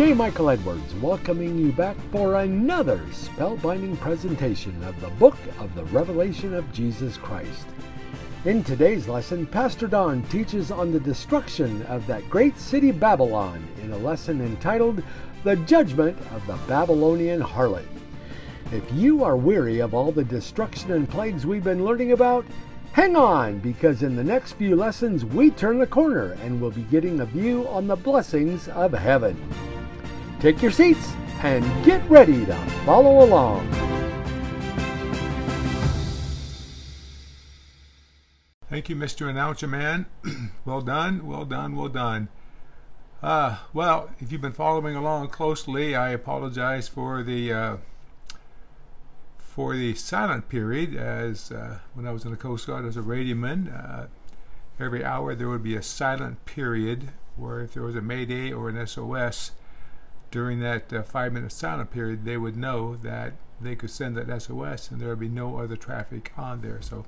J. Michael Edwards welcoming you back for another spellbinding presentation of the book of the Revelation of Jesus Christ. In today's lesson, Pastor Don teaches on the destruction of that great city Babylon in a lesson entitled The Judgment of the Babylonian Harlot. If you are weary of all the destruction and plagues we've been learning about, hang on because in the next few lessons we turn the corner and we'll be getting a view on the blessings of heaven. Take your seats and get ready to follow along. Thank you, Mr. Announcer Man. well done, well done, well done. Uh, well, if you've been following along closely, I apologize for the uh, for the silent period. As uh, when I was in the Coast Guard as a radioman, uh, every hour there would be a silent period where if there was a mayday or an SOS during that uh, five-minute silent period, they would know that they could send that SOS and there would be no other traffic on there. So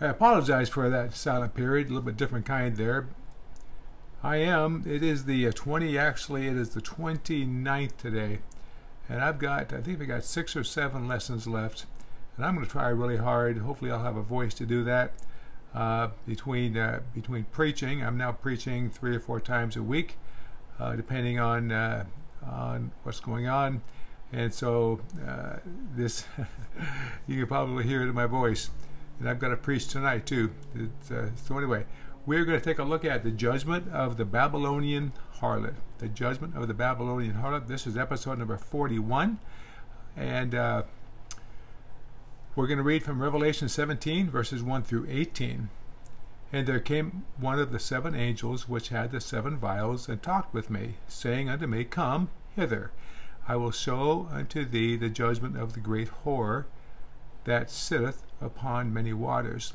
I apologize for that silent period, a little bit different kind there. I am, it is the uh, 20, actually it is the 29th today. And I've got, I think I got six or seven lessons left. And I'm going to try really hard. Hopefully I'll have a voice to do that. Uh, between uh, between preaching, I'm now preaching three or four times a week, uh, depending on uh, on what's going on. And so uh, this, you can probably hear it in my voice and I've got to preach tonight too. Uh, so anyway, we're going to take a look at the judgment of the Babylonian harlot. The judgment of the Babylonian harlot. This is episode number 41, and uh, we're going to read from Revelation 17, verses 1 through 18. And there came one of the seven angels which had the seven vials, and talked with me, saying unto me, Come hither, I will show unto thee the judgment of the great whore that sitteth upon many waters,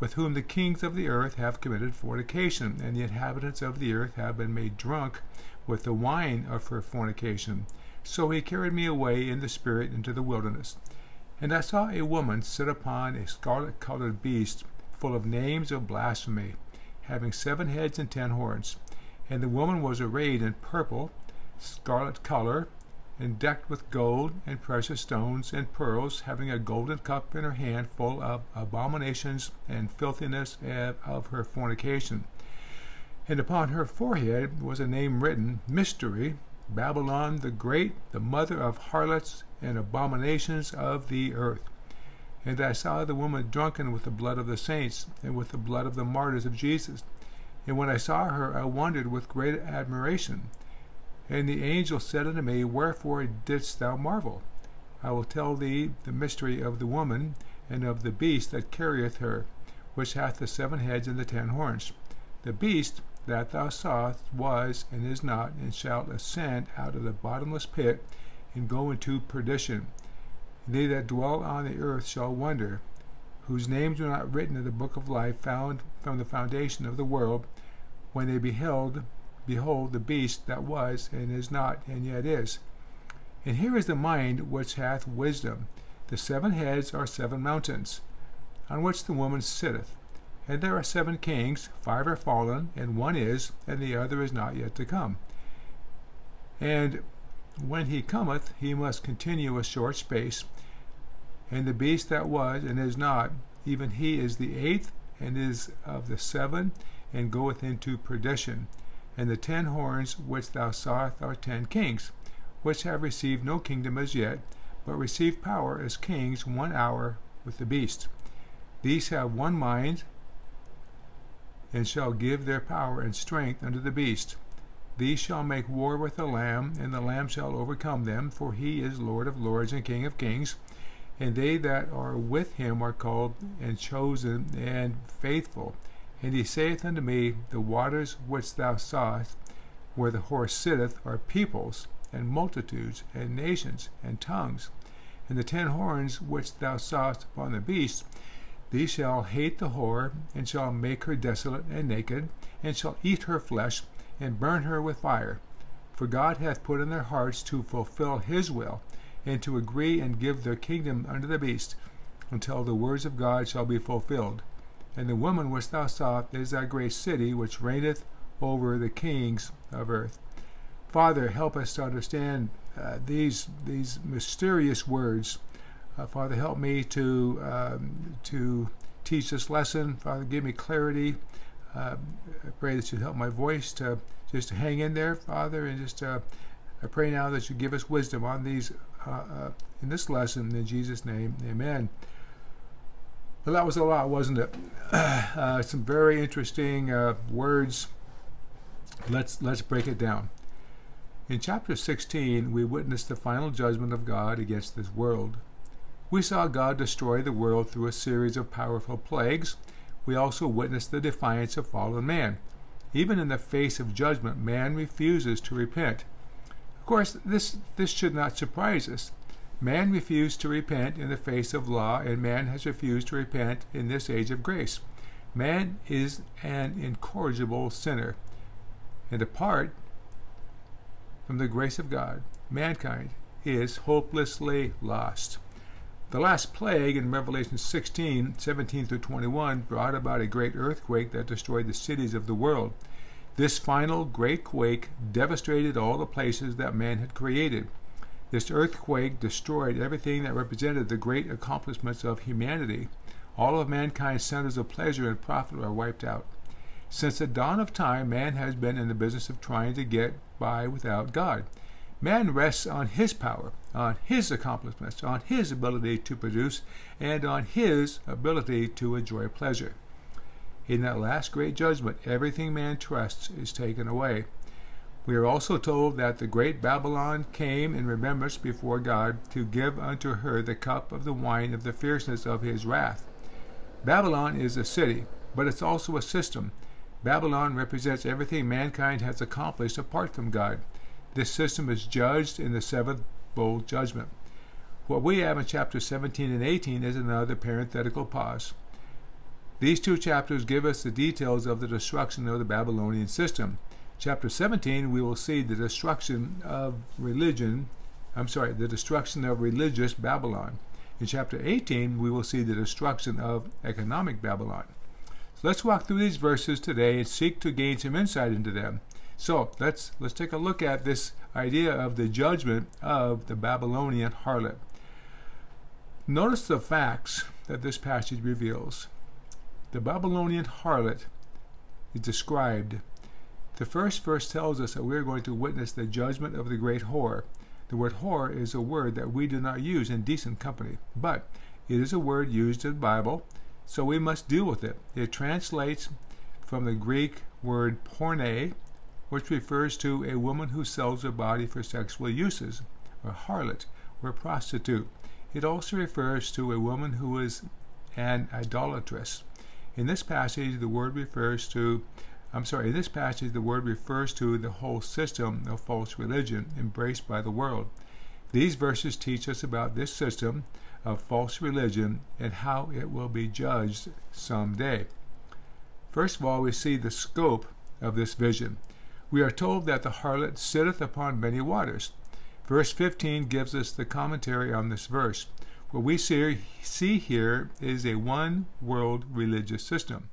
with whom the kings of the earth have committed fornication, and the inhabitants of the earth have been made drunk with the wine of her fornication. So he carried me away in the spirit into the wilderness. And I saw a woman sit upon a scarlet colored beast, full of names of blasphemy, having seven heads and ten horns. And the woman was arrayed in purple, scarlet color, and decked with gold and precious stones and pearls, having a golden cup in her hand full of abominations and filthiness of her fornication. And upon her forehead was a name written, Mystery, Babylon the Great, the mother of harlots and abominations of the earth. And I saw the woman drunken with the blood of the saints and with the blood of the martyrs of Jesus. And when I saw her, I wondered with great admiration. And the angel said unto me, Wherefore didst thou marvel? I will tell thee the mystery of the woman, and of the beast that carrieth her, which hath the seven heads and the ten horns. The beast that thou sawest was, and is not, and shall ascend out of the bottomless pit, and go into perdition. They that dwell on the earth shall wonder, whose names were not written in the book of life found from the foundation of the world, when they beheld Behold, the beast that was, and is not, and yet is. And here is the mind which hath wisdom. The seven heads are seven mountains, on which the woman sitteth. And there are seven kings, five are fallen, and one is, and the other is not yet to come. And when he cometh, he must continue a short space. And the beast that was, and is not, even he is the eighth, and is of the seven, and goeth into perdition and the ten horns which thou sawest are ten kings, which have received no kingdom as yet, but receive power as kings one hour with the beast. These have one mind, and shall give their power and strength unto the beast. These shall make war with the Lamb, and the Lamb shall overcome them, for he is Lord of lords and King of kings. And they that are with him are called and chosen and faithful. And he saith unto me, The waters which thou sawest, where the horse sitteth, are peoples, and multitudes, and nations, and tongues. And the ten horns which thou sawest upon the beast, these shall hate the whore, and shall make her desolate and naked, and shall eat her flesh, and burn her with fire. For God hath put in their hearts to fulfill his will, and to agree and give their kingdom unto the beast, until the words of God shall be fulfilled. And the woman which thou sawest is that great city which reigneth over the kings of earth. Father, help us to understand uh, these these mysterious words. Uh, Father, help me to um, to teach this lesson. Father, give me clarity. Uh, I pray that you help my voice to just hang in there, Father, and just uh, I pray now that you give us wisdom on these uh, uh, in this lesson in Jesus' name, Amen. Well, that was a lot, wasn't it? some very interesting words. Let's let's break it down. In chapter 16, we witnessed the final judgment of God against this world. We saw God destroy the world through a series of powerful plagues. We also witness the defiance of fallen man. Even in the face of judgment, man refuses to repent. Of course, this, this should not surprise us. Man refused to repent in the face of law, and man has refused to repent in this age of grace. Man is an incorrigible sinner. And apart from the grace of God, mankind is hopelessly lost. The last plague in Revelation 16, 17 through 21 brought about a great earthquake that destroyed the cities of the world. This final great quake devastated all the places that man had created. This earthquake destroyed everything that represented the great accomplishments of humanity. All of mankind's centers of pleasure and profit are wiped out. Since the dawn of time, man has been in the business of trying to get by without God. Man rests on his power, on his accomplishments, on his ability to produce, and on his ability to enjoy pleasure. In that last great judgment, everything man trusts is taken away. We are also told that the great Babylon came in remembrance before God to give unto her the cup of the wine of the fierceness of his wrath. Babylon is a city, but it's also a system Babylon represents everything mankind has accomplished apart from God. This system is judged in the seventh bowl judgment. What we have in chapters 17 and 18 is another parenthetical pause. These two chapters give us the details of the destruction of the Babylonian system. Chapter 17, we will see the destruction of religion, I'm sorry, the destruction of religious Babylon. In chapter 18, we will see the destruction of economic Babylon. So let's walk through these verses today and seek to gain some insight into them. So let's let's take a look at this idea of the judgment of the Babylonian harlot. Notice the facts that this passage reveals. The Babylonian harlot is described. The first verse tells us that we are going to witness the judgment of the great whore. The word whore is a word that we do not use in decent company, but it is a word used in the Bible so we must deal with it. It translates from the Greek word porne, which refers to a woman who sells her body for sexual uses, or harlot, or prostitute. It also refers to a woman who is an idolatress. In this passage, the word refers to, I'm sorry, in this passage, the word refers to the whole system of false religion embraced by the world. These verses teach us about this system of false religion and how it will be judged someday. First of all, we see the scope of this vision. We are told that the harlot sitteth upon many waters. Verse 15 gives us the commentary on this verse. What we see, see here is a one world religious system.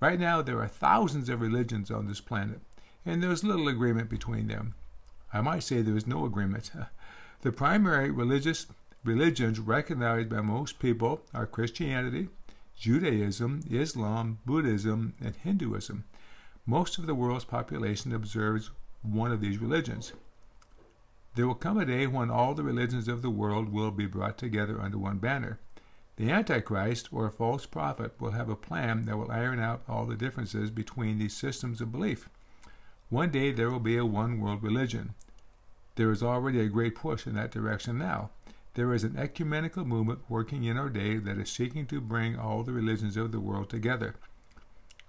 Right now, there are thousands of religions on this planet, and there's little agreement between them. I might say there is no agreement. The primary religious religions recognized by most people are Christianity, Judaism, Islam, Buddhism, and Hinduism. Most of the world's population observes one of these religions. There will come a day when all the religions of the world will be brought together under one banner. The Antichrist, or a false prophet, will have a plan that will iron out all the differences between these systems of belief. One day there will be a one world religion. There is already a great push in that direction now. There is an ecumenical movement working in our day that is seeking to bring all the religions of the world together.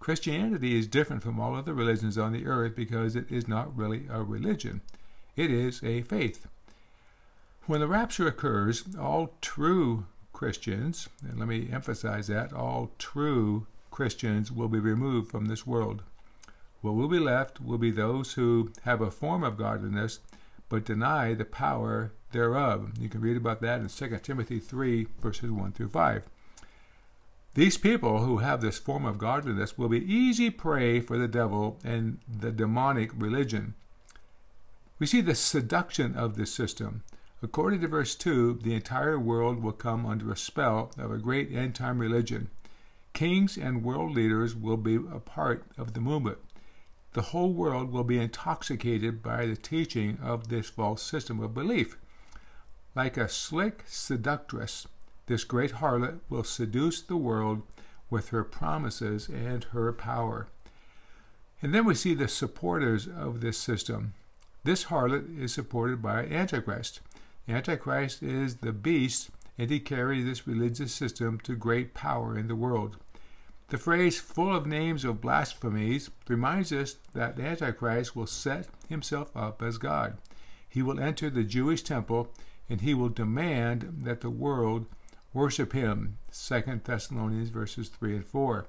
Christianity is different from all other religions on the earth because it is not really a religion. It is a faith. When the rapture occurs, all true Christians, and let me emphasize that, all true Christians will be removed from this world. What will be left will be those who have a form of godliness but deny the power thereof. You can read about that in 2 Timothy 3, verses 1 through 5. These people who have this form of godliness will be easy prey for the devil and the demonic religion. We see the seduction of this system. According to verse 2, the entire world will come under a spell of a great end time religion. Kings and world leaders will be a part of the movement. The whole world will be intoxicated by the teaching of this false system of belief. Like a slick seductress, this great harlot will seduce the world with her promises and her power. And then we see the supporters of this system. This harlot is supported by Antichrist. Antichrist is the beast, and he carries this religious system to great power in the world. The phrase full of names of blasphemies reminds us that the Antichrist will set himself up as God. He will enter the Jewish temple and he will demand that the world worship him. 2 Thessalonians verses 3 and 4.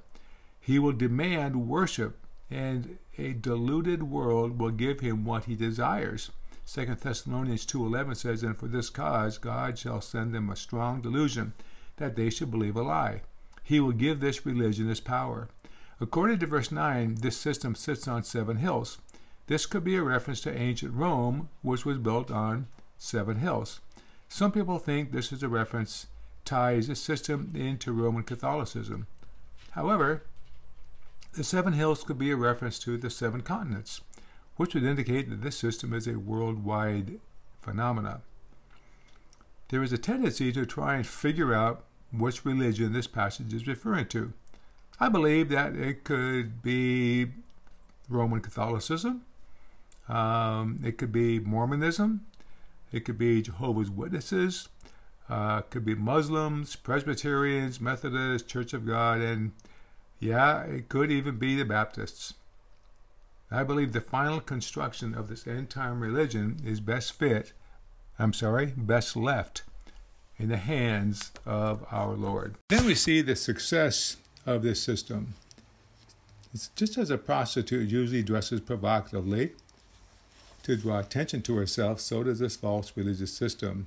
He will demand worship and a deluded world will give him what he desires. 2 Thessalonians 2:11 says, "And for this cause God shall send them a strong delusion, that they should believe a lie. He will give this religion its power." According to verse 9, this system sits on seven hills. This could be a reference to ancient Rome, which was built on seven hills. Some people think this is a reference ties the system into Roman Catholicism. However, the seven hills could be a reference to the seven continents which would indicate that this system is a worldwide phenomenon. There is a tendency to try and figure out which religion this passage is referring to. I believe that it could be Roman Catholicism, um, it could be Mormonism, it could be Jehovah's Witnesses, uh, could be Muslims, Presbyterians, Methodists, Church of God, and yeah, it could even be the Baptists. I believe the final construction of this end time religion is best fit, I'm sorry, best left in the hands of our Lord. Then we see the success of this system. It's just as a prostitute usually dresses provocatively to draw attention to herself, so does this false religious system.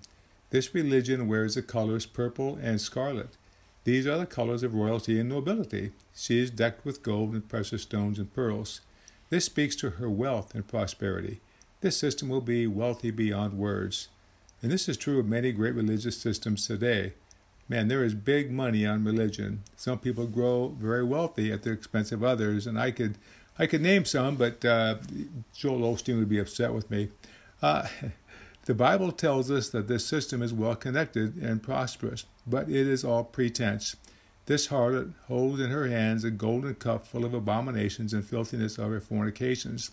This religion wears the colors purple and scarlet. These are the colors of royalty and nobility. She is decked with gold and precious stones and pearls. This speaks to her wealth and prosperity. This system will be wealthy beyond words. And this is true of many great religious systems today. Man, there is big money on religion. Some people grow very wealthy at the expense of others, and I could, I could name some, but uh, Joel Osteen would be upset with me. Uh, the Bible tells us that this system is well connected and prosperous, but it is all pretense. This harlot holds in her hands a golden cup full of abominations and filthiness of her fornications.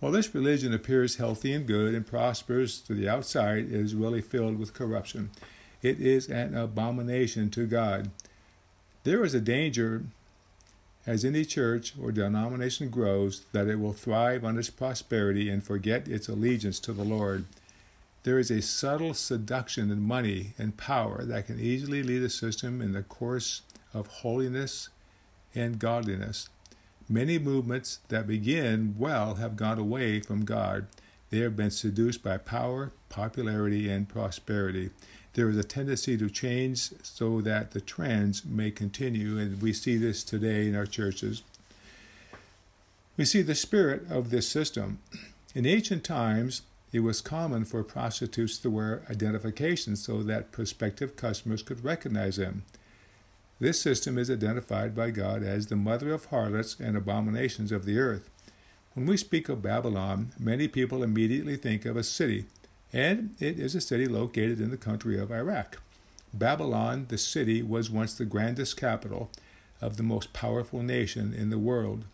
While this religion appears healthy and good and prosperous to the outside, it is really filled with corruption. It is an abomination to God. There is a danger as any church or denomination grows that it will thrive on its prosperity and forget its allegiance to the Lord. There is a subtle seduction in money and power that can easily lead a system in the course of holiness and godliness. Many movements that begin well have gone away from God. They have been seduced by power, popularity, and prosperity. There is a tendency to change so that the trends may continue, and we see this today in our churches. We see the spirit of this system. In ancient times, it was common for prostitutes to wear identifications so that prospective customers could recognize them. This system is identified by God as the mother of harlots and abominations of the earth. When we speak of Babylon, many people immediately think of a city, and it is a city located in the country of Iraq. Babylon, the city, was once the grandest capital of the most powerful nation in the world.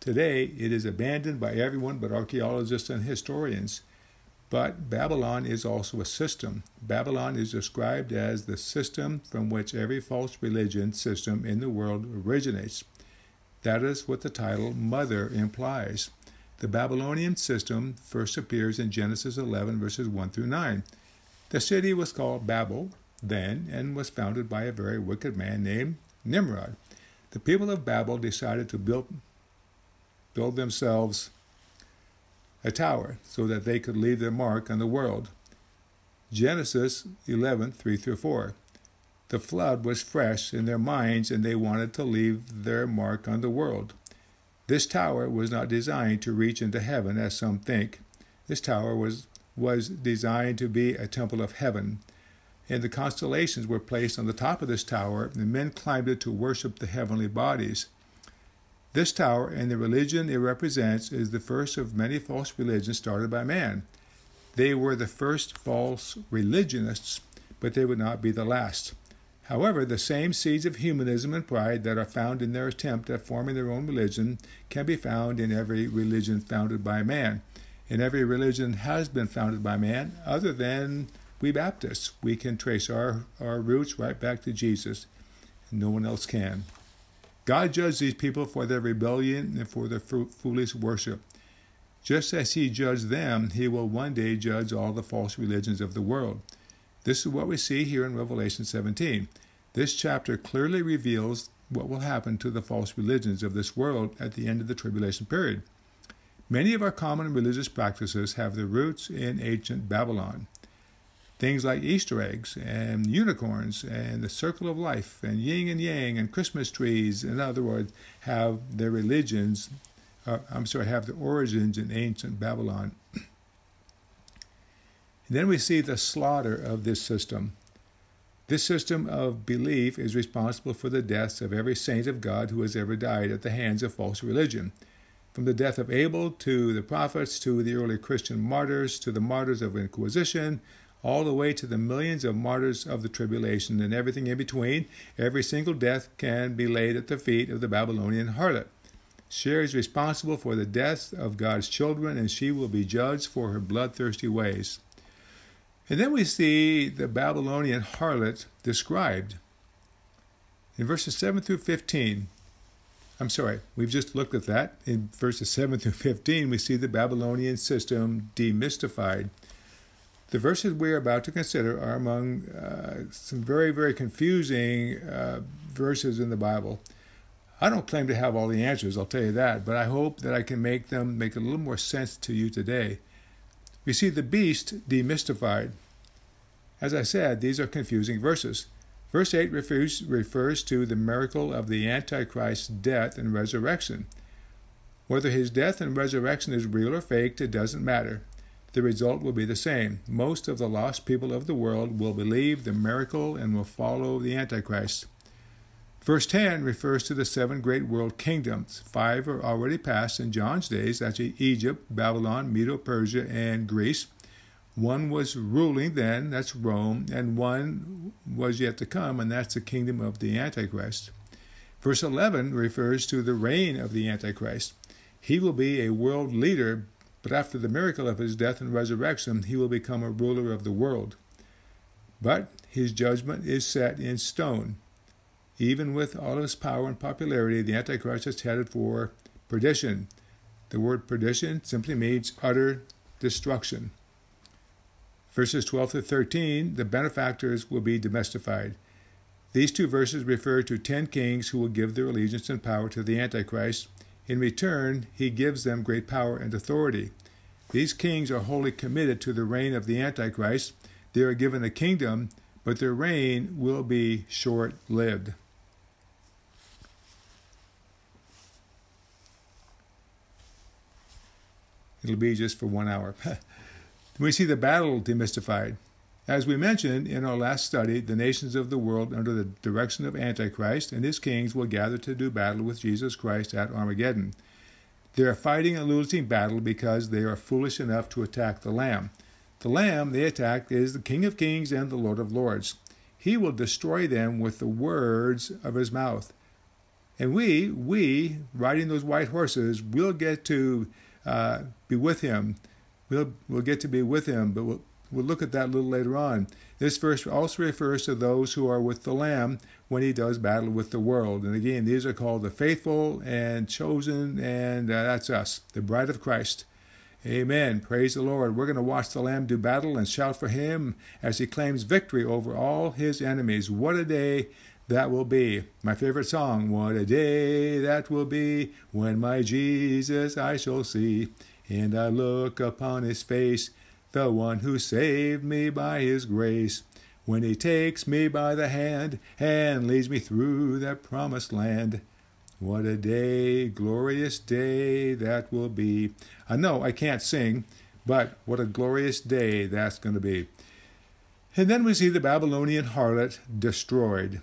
Today, it is abandoned by everyone but archaeologists and historians. But Babylon is also a system. Babylon is described as the system from which every false religion system in the world originates. That is what the title Mother implies. The Babylonian system first appears in Genesis 11, verses 1 through 9. The city was called Babel then and was founded by a very wicked man named Nimrod. The people of Babel decided to build, build themselves a tower so that they could leave their mark on the world. Genesis 11 3 through 4. The flood was fresh in their minds and they wanted to leave their mark on the world. This tower was not designed to reach into heaven as some think. This tower was, was designed to be a temple of heaven. And the constellations were placed on the top of this tower, and men climbed it to worship the heavenly bodies. This tower and the religion it represents is the first of many false religions started by man. They were the first false religionists, but they would not be the last. However, the same seeds of humanism and pride that are found in their attempt at forming their own religion can be found in every religion founded by man. And every religion has been founded by man, other than we Baptists. We can trace our, our roots right back to Jesus, and no one else can. God judged these people for their rebellion and for their foolish worship. Just as he judged them, he will one day judge all the false religions of the world. This is what we see here in Revelation 17. This chapter clearly reveals what will happen to the false religions of this world at the end of the tribulation period. Many of our common religious practices have their roots in ancient Babylon. Things like Easter eggs and unicorns and the circle of life and yin and yang and Christmas trees, in other words, have their religions, uh, I'm sorry, have their origins in ancient Babylon. then we see the slaughter of this system. This system of belief is responsible for the deaths of every saint of God who has ever died at the hands of false religion. From the death of Abel to the prophets to the early Christian martyrs to the martyrs of Inquisition all the way to the millions of martyrs of the tribulation and everything in between, every single death can be laid at the feet of the Babylonian harlot. She is responsible for the death of God's children, and she will be judged for her bloodthirsty ways. And then we see the Babylonian harlot described. In verses 7 through 15, I'm sorry, we've just looked at that. In verses 7 through 15, we see the Babylonian system demystified. The verses we are about to consider are among uh, some very, very confusing uh, verses in the Bible. I don't claim to have all the answers, I'll tell you that, but I hope that I can make them make a little more sense to you today. We see the beast demystified. As I said, these are confusing verses. Verse 8 refers, refers to the miracle of the Antichrist's death and resurrection. Whether his death and resurrection is real or faked, it doesn't matter the result will be the same. Most of the lost people of the world will believe the miracle and will follow the Antichrist. Verse 10 refers to the seven great world kingdoms. Five are already past in John's days that's Egypt, Babylon, Medo Persia, and Greece. One was ruling then, that's Rome, and one was yet to come, and that's the kingdom of the Antichrist. Verse 11 refers to the reign of the Antichrist. He will be a world leader but after the miracle of his death and resurrection, he will become a ruler of the world. But his judgment is set in stone. Even with all his power and popularity, the Antichrist is headed for perdition. The word perdition simply means utter destruction. Verses 12 to 13, the benefactors will be domestified. These two verses refer to ten kings who will give their allegiance and power to the Antichrist, in return, he gives them great power and authority. These kings are wholly committed to the reign of the Antichrist. They are given a kingdom, but their reign will be short lived. It'll be just for one hour. we see the battle demystified. As we mentioned in our last study, the nations of the world under the direction of Antichrist and his kings will gather to do battle with Jesus Christ at Armageddon. They are fighting a losing battle because they are foolish enough to attack the Lamb. The Lamb they attack is the King of Kings and the Lord of Lords. He will destroy them with the words of his mouth. And we, we, riding those white horses, will get to uh, be with him. We'll, we'll get to be with him, but we'll, We'll look at that a little later on. This verse also refers to those who are with the Lamb when he does battle with the world. And again, these are called the faithful and chosen, and uh, that's us, the bride of Christ. Amen. Praise the Lord. We're going to watch the Lamb do battle and shout for him as he claims victory over all his enemies. What a day that will be. My favorite song, What a day that will be when my Jesus I shall see, and I look upon his face the one who saved me by his grace, when he takes me by the hand and leads me through that promised land. What a day, glorious day that will be. I know I can't sing, But what a glorious day that's going to be. And then we see the Babylonian harlot destroyed.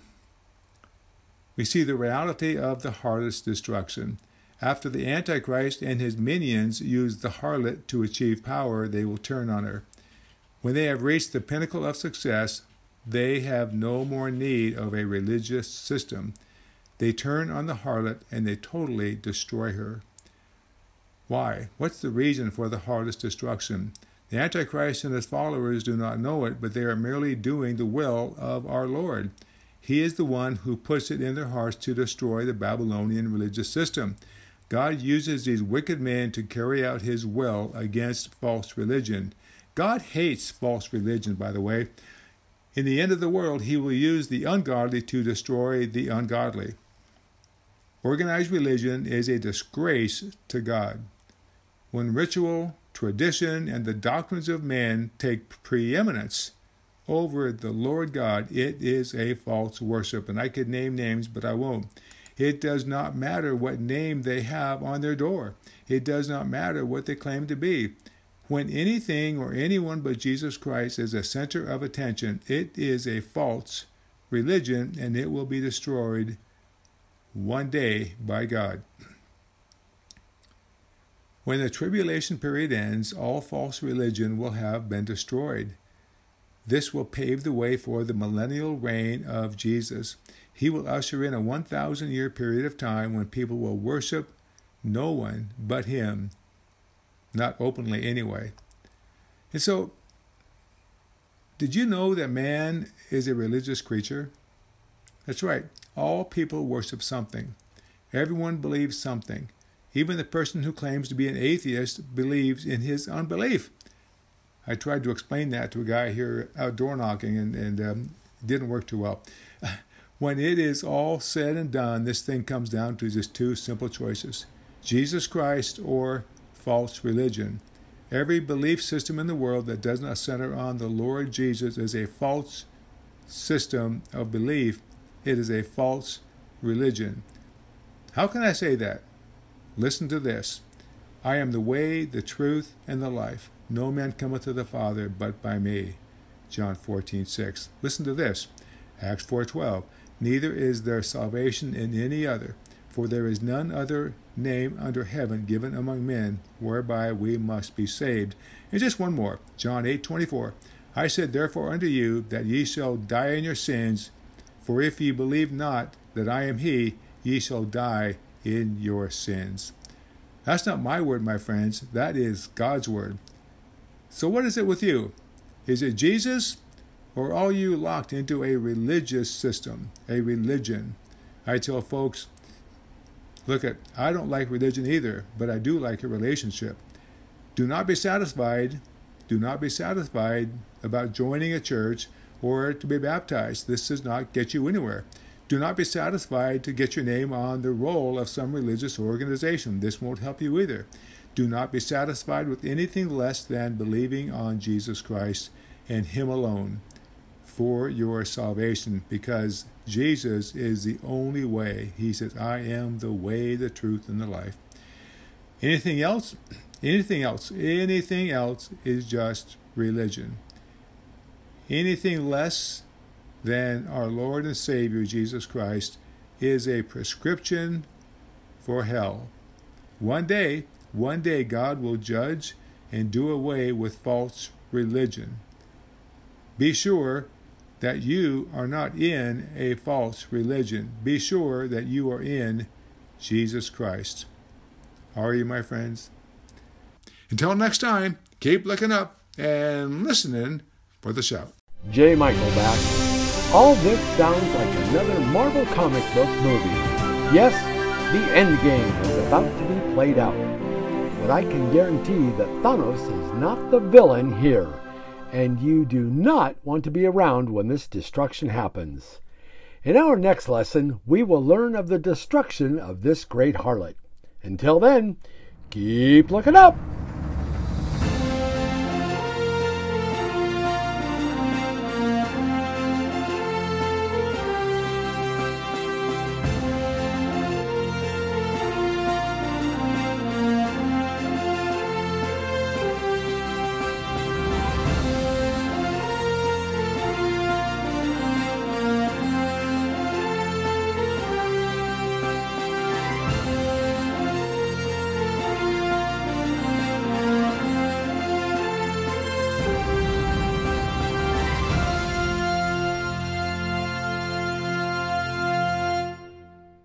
We see the reality of the harlot's destruction. After the Antichrist and his minions use the harlot to achieve power, they will turn on her. When they have reached the pinnacle of success, they have no more need of a religious system. They turn on the harlot and they totally destroy her. Why? What's the reason for the harlot's destruction? The Antichrist and his followers do not know it, but they are merely doing the will of our Lord. He is the one who puts it in their hearts to destroy the Babylonian religious system. God uses these wicked men to carry out his will against false religion. God hates false religion, by the way. In the end of the world, he will use the ungodly to destroy the ungodly. Organized religion is a disgrace to God. When ritual, tradition, and the doctrines of men take preeminence over the Lord God, it is a false worship. And I could name names, but I won't. It does not matter what name they have on their door. It does not matter what they claim to be. When anything or anyone but Jesus Christ is a center of attention, it is a false religion and it will be destroyed one day by God. When the tribulation period ends, all false religion will have been destroyed. This will pave the way for the millennial reign of Jesus. He will usher in a 1,000 year period of time when people will worship no one but Him not openly anyway. And so, did you know that man is a religious creature? That's right. All people worship something. Everyone believes something. Even the person who claims to be an atheist believes in his unbelief. I tried to explain that to a guy here out door knocking and, and um, it didn't work too well. when it is all said and done, this thing comes down to just two simple choices Jesus Christ or false religion. Every belief system in the world that does not center on the Lord Jesus is a false system of belief. It is a false religion. How can I say that? Listen to this. I am the way, the truth, and the life. No man cometh to the Father but by me. John 14, 6. Listen to this. Acts 4:12. Neither is there salvation in any other, for there is none other name under heaven given among men whereby we must be saved. And just one more, John 8:24. I said therefore unto you that ye shall die in your sins, for if ye believe not that I am he, ye shall die in your sins. That's not my word, my friends. That is God's word. So what is it with you? Is it Jesus? Or are you locked into a religious system, a religion? I tell folks, Look at, I don't like religion either, but I do like a relationship. Do not be satisfied, do not be satisfied about joining a church or to be baptized. This does not get you anywhere. Do not be satisfied to get your name on the roll of some religious organization. This won't help you either. Do not be satisfied with anything less than believing on Jesus Christ and Him alone for your salvation because Jesus is the only way. He says, I am the way, the truth, and the life. Anything else? Anything else? Anything else is just religion. Anything less than our Lord and Savior Jesus Christ is a prescription for hell. One day, one day God will judge and do away with false religion. Be sure that you are not in a false religion. Be sure that you are in Jesus Christ. Are you, my friends? Until next time, keep looking up and listening for the shout. J. Michael back. All this sounds like another Marvel comic book movie. Yes, the end game is about to be played out. But I can guarantee that Thanos is not the villain here and you do not want to be around when this destruction happens. In our next lesson, we will learn of the destruction of this great harlot. Until then, keep looking up!